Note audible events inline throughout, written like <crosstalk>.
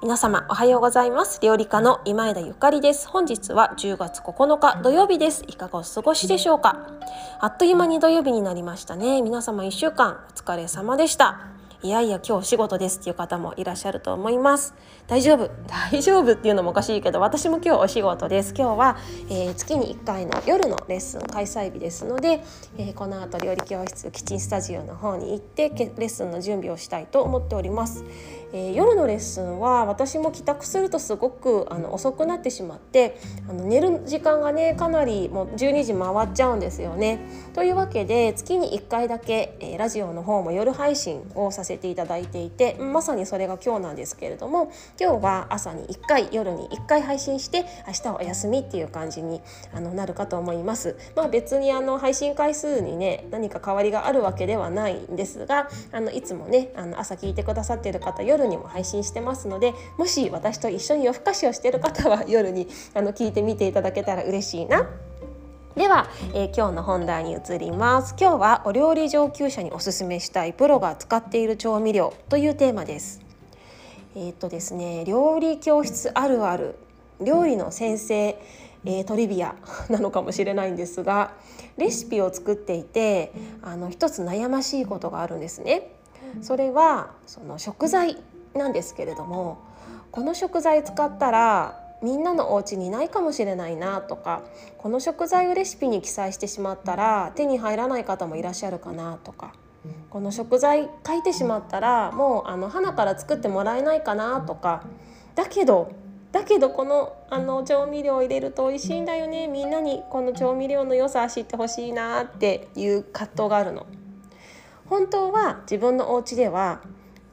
皆様おはようございます。料理家の今枝ゆかりです。本日は10月9日土曜日です。いかがお過ごしでしょうか？あっという間に土曜日になりましたね。皆様1週間お疲れ様でした。いやいや今日仕事です。っていう方もいらっしゃると思います。大丈夫？大丈夫っていうのもおかしいけど私も今日お仕事です。今日は、えー、月に1回の夜のレッスン開催日ですので、えー、この後料理教室キッチンスタジオの方に行ってレッスンの準備をしたいと思っております、えー、夜のレッスンは私も帰宅するとすごくあの遅くなってしまってあの寝る時間がねかなりもう12時回っちゃうんですよねというわけで月に1回だけ、えラジオの方も夜配信をさせていただいていてまさにそれが今日なんですけれども今日は朝に1回夜に1回配信して明日はお休みっていう感じにあのなるかと思います。まあ、別にあの配信回数にね何か変わりがあるわけではないんですがあのいつもねあの朝聞いてくださってる方夜にも配信してますのでもし私と一緒に夜更かしをしている方は夜にあの聞いてみていただけたら嬉しいな。では、えー、今日の本題に移ります。今日はお料理上級者におすすめしたいプロが使っている調味料というテーマです。えー、っとですね料理教室あるある料理の先生、えー、トリビア <laughs> なのかもしれないんですがレシピを作っていてあの一つ悩ましいことがあるんですね。それはその食材なんですけれどもこの食材使ったらみんなのお家にないかもしれないなとかこの食材をレシピに記載してしまったら手に入らない方もいらっしゃるかなとかこの食材書いてしまったらもうあの花から作ってもらえないかなとかだけどだけどこのあの調味料を入れると美味しいんだよねみんなにこの調味料の良さ知ってほしいなっていう葛藤があるの。本当は自分のお家では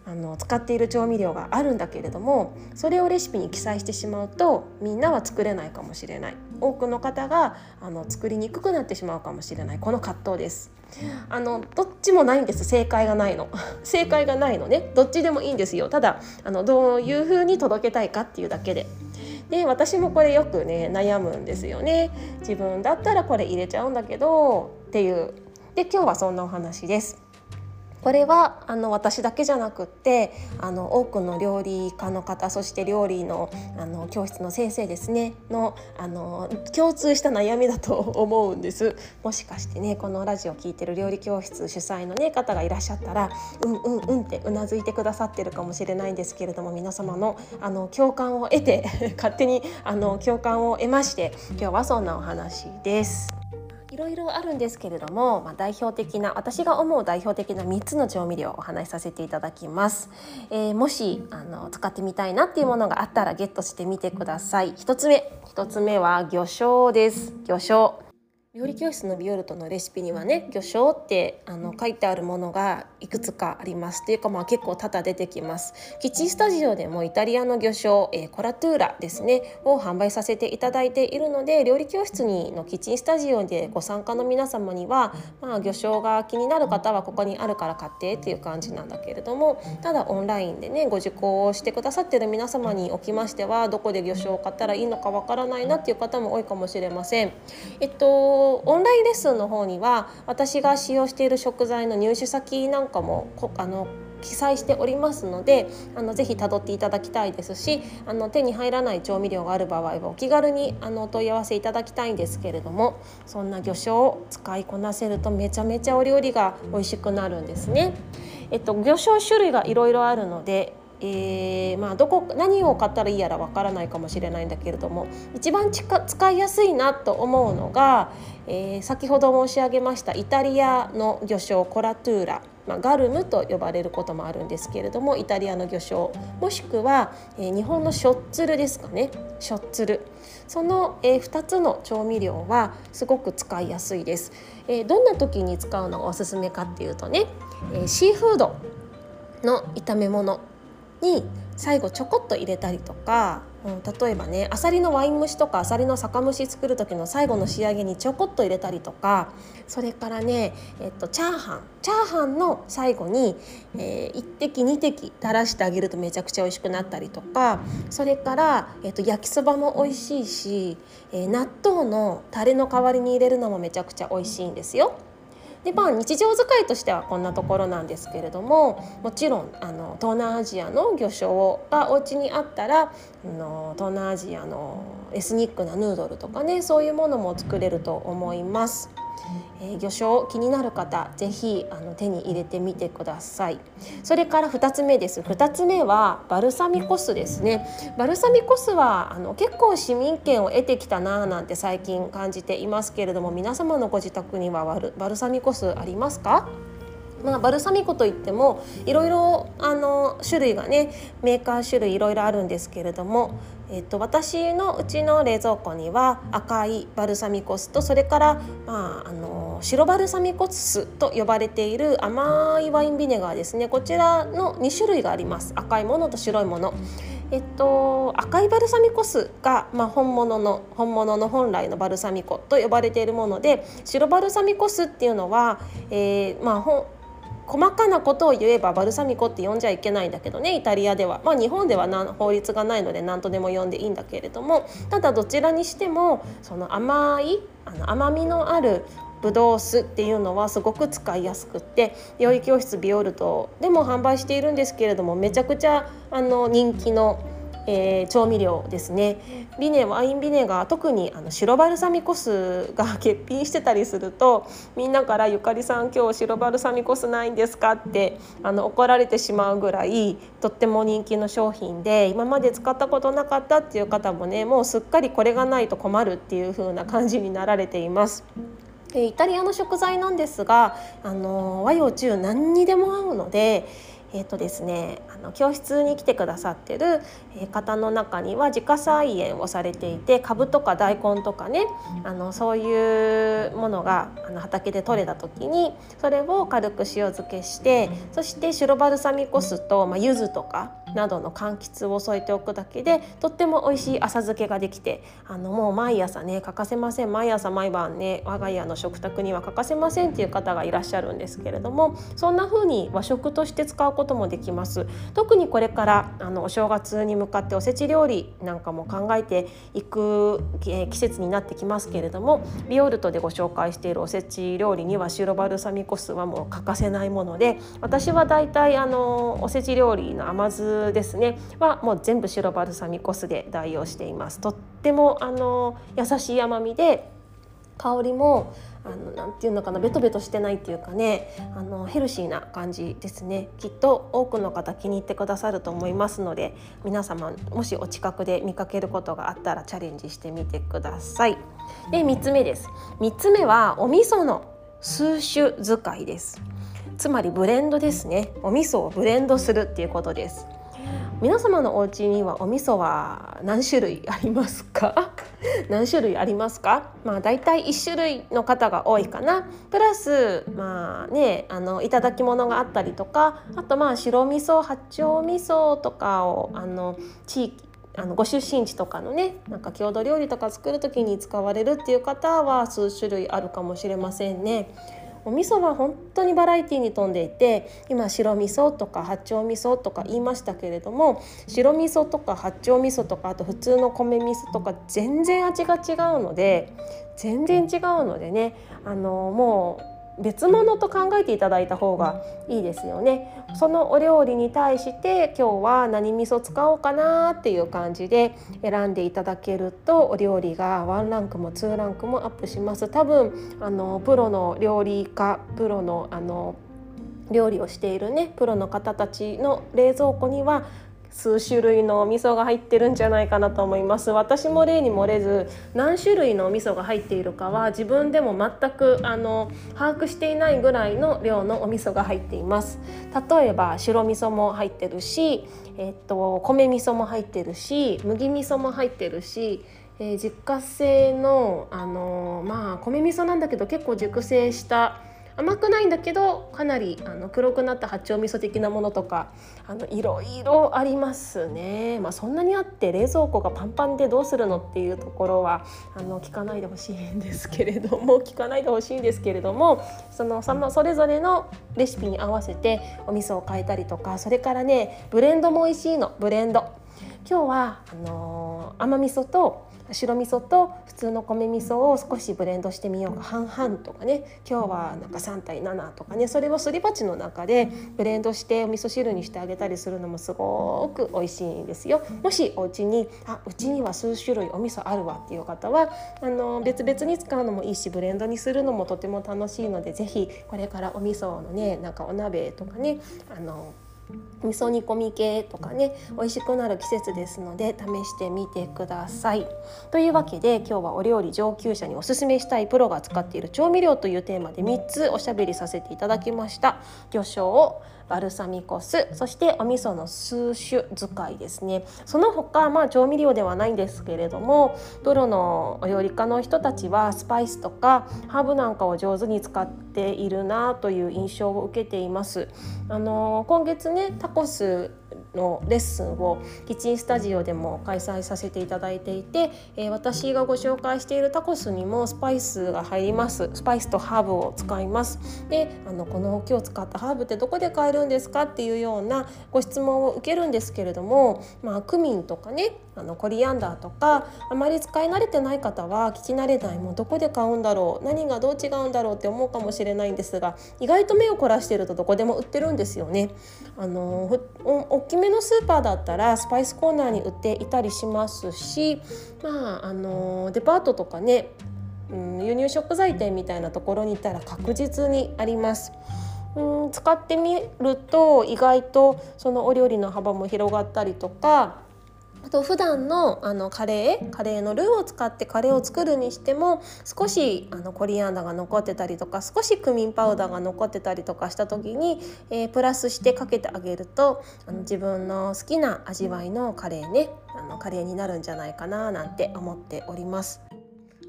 あの使っている調味料があるんだけれどもそれをレシピに記載してしまうとみんなは作れないかもしれない。多くの方があの作りにくくなってしまうかもしれない。この葛藤です。あのどっちもないんです。正解がないの。<laughs> 正解がないのね。どっちでもいいんですよ。ただあのどういう風に届けたいかっていうだけで。で私もこれよくね悩むんですよね。自分だったらこれ入れちゃうんだけどっていう。で今日はそんなお話です。これはあの私だけじゃなくってあの多くの料理家の方そして料理のあの教室の先生ですねのあの共通した悩みだと思うんですもしかしてねこのラジオ聴いてる料理教室主催の、ね、方がいらっしゃったらうんうんうんってうなずいてくださってるかもしれないんですけれども皆様のあの共感を得て <laughs> 勝手にあの共感を得まして今日はそんなお話です。いろいろあるんですけれども、まあ、代表的な私が思う代表的な3つの調味料をお話しさせていただきます、えー、もしあの使ってみたいなっていうものがあったらゲットしてみてください。1つ目1つ目は魚醤です。魚醤。料理教室のビオルトのレシピにはね魚醤ってあの書いてあるものがいくつかあります。っていうかまあ結構多々出てきます。キッチンスタジオでもイタリアの魚醤、えー、コラトゥーラですねを販売させていただいているので料理教室にのキッチンスタジオでご参加の皆様にはまあ魚醤が気になる方はここにあるから買ってっていう感じなんだけれどもただオンラインでねご受講をしてくださってる皆様におきましてはどこで魚醤を買ったらいいのかわからないなっていう方も多いかもしれません。えっとオンラインレッスンの方には私が使用している食材の入手先なんかもあの記載しておりますのであのぜひ辿っていただきたいですしあの手に入らない調味料がある場合はお気軽にあのお問い合わせいただきたいんですけれどもそんな魚醤を使いこなせるとめちゃめちゃお料理が美味しくなるんですね。えっと、魚醤種類がいろいろあるのでえー、まあ、どこ何を買ったらいいやらわからないかもしれないんだけれども一番使いやすいなと思うのが、えー、先ほど申し上げましたイタリアの魚醤コラトゥーラ、まあ、ガルムと呼ばれることもあるんですけれどもイタリアの魚醤もしくは、えー、日本のしょっつるですかね。しょっつるその、えー、2つの調味料はすごく使いやすいです、えー、どんな時に使うのがおすすめかっていうとね、えー、シーフードの炒め物。に最後ちょこっと入れたりとか、うん、例えばねあさりのワイン蒸しとかあさりの酒蒸し作る時の最後の仕上げにちょこっと入れたりとかそれからね、えっと、チャーハンチャーハンの最後に、えー、1滴2滴垂らしてあげるとめちゃくちゃ美味しくなったりとかそれから、えっと、焼きそばも美味しいし、えー、納豆のタレの代わりに入れるのもめちゃくちゃ美味しいんですよ。でまあ日常使いとしてはこんなところなんですけれどももちろんあの東南アジアの魚醤がお家にあったらあの東南アジアのエスニックなヌードルとかねそういうものも作れると思います。えー、魚醤気になる方ぜひあの手に入れてみてください。それから2つ目です。2つ目はバルサミコ酢ですね。バルサミコ酢はあの結構市民権を得てきたなぁなんて最近感じていますけれども皆様のご自宅にはバルサミコ酢ありますか？まあ、バルサミコといってもいろいろあの種類がねメーカー種類いろいろあるんですけれども、えっと、私のうちの冷蔵庫には赤いバルサミコ酢とそれから、まあ、あの白バルサミコ酢と呼ばれている甘いワインビネガーですねこちらの2種類があります赤いものと白いもの。えっと、赤いバルサミコ酢が、まあ、本物の本物の本来のバルサミコと呼ばれているもので白バルサミコ酢っていうのは、えーまあ、細かなことを言えばバルサミコって呼んじゃいけないんだけどねイタリアでは、まあ、日本では法律がないので何とでも呼んでいいんだけれども。ただどちらにしてもその甘いあの甘みのあるブドウ酢っていうのはすごく使いやすくって料理教室ビオルトでも販売しているんですけれどもめちゃくちゃあの人気のえー、調味料ですねビネワインビネガー特にあの白バルサミコ酢が欠品してたりするとみんなから「ゆかりさん今日白バルサミコ酢ないんですか?」ってあの怒られてしまうぐらいとっても人気の商品で今まで使ったことなかったっていう方もねもうすっかりこれがないと困るっていう風な感じになられています。イタリアの食材なんですがあの和洋中何にでも合うのでえーとですね、あの教室に来てくださってる方の中には自家菜園をされていて株とか大根とかねあのそういうものがあの畑で採れた時にそれを軽く塩漬けしてそして白バルサミコ酢と、まあ、柚子とかなどの柑橘を添えておくだけでとっても美味しい浅漬けができてあのもう毎朝ね欠かせません。毎朝毎晩ね我が家の食卓には欠かせませんっていう方がいらっしゃるんですけれどもそんな風に和食として使うこともできます。特にこれからあのお正月に向かっておせち料理なんかも考えていく、え季節になってきますけれどもビオルトでご紹介しているおせち料理には白バルサミコ酢はもう欠かせないもので私はだいたいあのおせち料理の甘酢ですね。はもう全部白バルサミコ酢で代用しています。とってもあの優しい甘みで香りもあのなんていうのかなベトベトしてないっていうかねあのヘルシーな感じですね。きっと多くの方気に入ってくださると思いますので皆様もしお近くで見かけることがあったらチャレンジしてみてください。で3つ目です。3つ目はお味噌の数種使いです。つまりブレンドですね。お味噌をブレンドするっていうことです。皆様のお家にはお味噌は何種類ありますか？<laughs> 何種類ありますか？まあ大体1種類の方が多いかな。プラスまあねあのいただき物があったりとかあとまあ白味噌八丁味噌とかをあの地域あのご出身地とかのねなんか郷土料理とか作る時に使われるっていう方は数種類あるかもしれませんね。お味噌は本当にバラエティに富んでいて今白味噌とか八丁味噌とか言いましたけれども白味噌とか八丁味噌とかあと普通の米味噌とか全然味が違うので全然違うのでねあのもう別物と考えていただいた方がいいですよね。そのお料理に対して今日は何味噌使おうかなっていう感じで選んでいただけるとお料理がワンランクもツーランクもアップします。多分あのプロの料理家プロのあの料理をしているねプロの方たちの冷蔵庫には数種類のお味噌が入ってるんじゃないかなと思います。私も例に漏れず何種類のお味噌が入っているかは自分でも全くあの把握していないぐらいの量のお味噌が入っています。例えば白味噌も入ってるし、えっと、米味噌も入ってるし麦味噌も入ってるしえー、自家製の、あのー、まあ米味噌なんだけど結構熟成した甘くないんだけどかなりあの黒くなった八丁味噌的なものとかあのいろいろありますね、まあ、そんなにあって冷蔵庫がパンパンでどうするのっていうところはあの聞かないでほしいんですけれども <laughs> 聞かないでほしいんですけれどもそのそれぞれのレシピに合わせてお味噌を変えたりとかそれからねブレンドも美味しいのブレンド。今日はあのー、甘味噌と白味噌と普通の米味噌を少しブレンドしてみようか半々とかね今日はなんか3対7とかねそれをすり鉢の中でブレンドしてお味噌汁にしてあげたりするのもすごく美味しいんですよ。もしお家にあうちには数種類お味噌あるわっていう方はあの別々に使うのもいいしブレンドにするのもとても楽しいので是非これからお味噌のねなんかお鍋とかねあの味噌煮込み系とかね美味しくなる季節ですので試してみてください。というわけで今日はお料理上級者におすすめしたいプロが使っている調味料というテーマで3つおしゃべりさせていただきました。魚醤バルサミコ酢そしてお味噌の数種使いですね。その他まあ調味料ではないんですけれどもプロのお料理家の人たちはスパイスとかハーブなんかを上手に使っているなという印象を受けています。あの今月ねタコスのレッスンをキッチンスタジオでも開催させていただいていて、えー、私がご紹介しているタコスにもスパイスが入ります。スパイスとハーブを使います。であのこの今日使ったハーブってどこで買えるんですかっていうようなご質問を受けるんですけれども、まあ、クミンとかねあのコリアンダーとかあまり使い慣れてない方は聞き慣れないもうどこで買うんだろう何がどう違うんだろうって思うかもしれないんですが意外と目を凝らしてるとどこでも売ってるんですよね。あの大きめのスーパーだったらスパイスコーナーに売っていたりしますし、まあ、あのデパートとかね、うん、輸入食材店みたいなところに行ったら確実にあります。うん使ってみると意外とそのお料理の幅も広がったりとかあと普段のあのカレー？カレーのルーを使ってカレーを作るにしても少しあのコリアンダーが残ってたりとか少しクミンパウダーが残ってたりとかした時に、えー、プラスしてかけてあげるとあの自分の好きな味わいのカレーねあのカレーになるんじゃないかななんて思っております。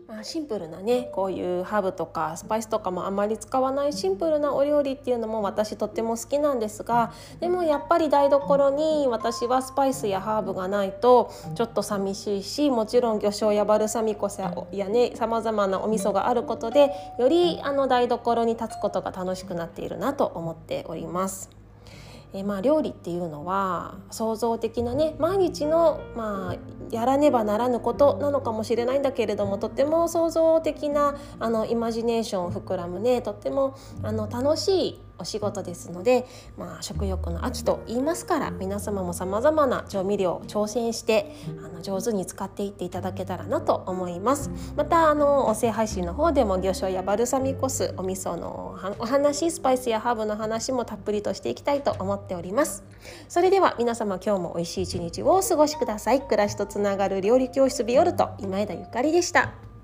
まあ、シンプルなねこういうハーブとかスパイスとかもあまり使わないシンプルなお料理っていうのも私とっても好きなんですがでもやっぱり台所に私はスパイスやハーブがないとちょっと寂しいしもちろん魚醤やバルサミコ酢やねさまざまなお味噌があることでよりあの台所に立つことが楽しくなっているなと思っております。えまあ、料理っていうのは創造的なね毎日の、まあ、やらねばならぬことなのかもしれないんだけれどもとっても創造的なあのイマジネーションを膨らむねとってもあの楽しいお仕事ですので、まあ、食欲の秋と言いますから皆様もさまざまな調味料を挑戦してあの上手に使っていっていただけたらなと思います。またあの音声配信の方でも魚醤やバルサミコ酢お味噌のお話スパイスやハーブの話もたっぷりとしていきたいと思っております。それでは皆様今日も美味しい一日をお過ごしください。暮らしとつながる料理教室ビオルト今枝ゆかりでした。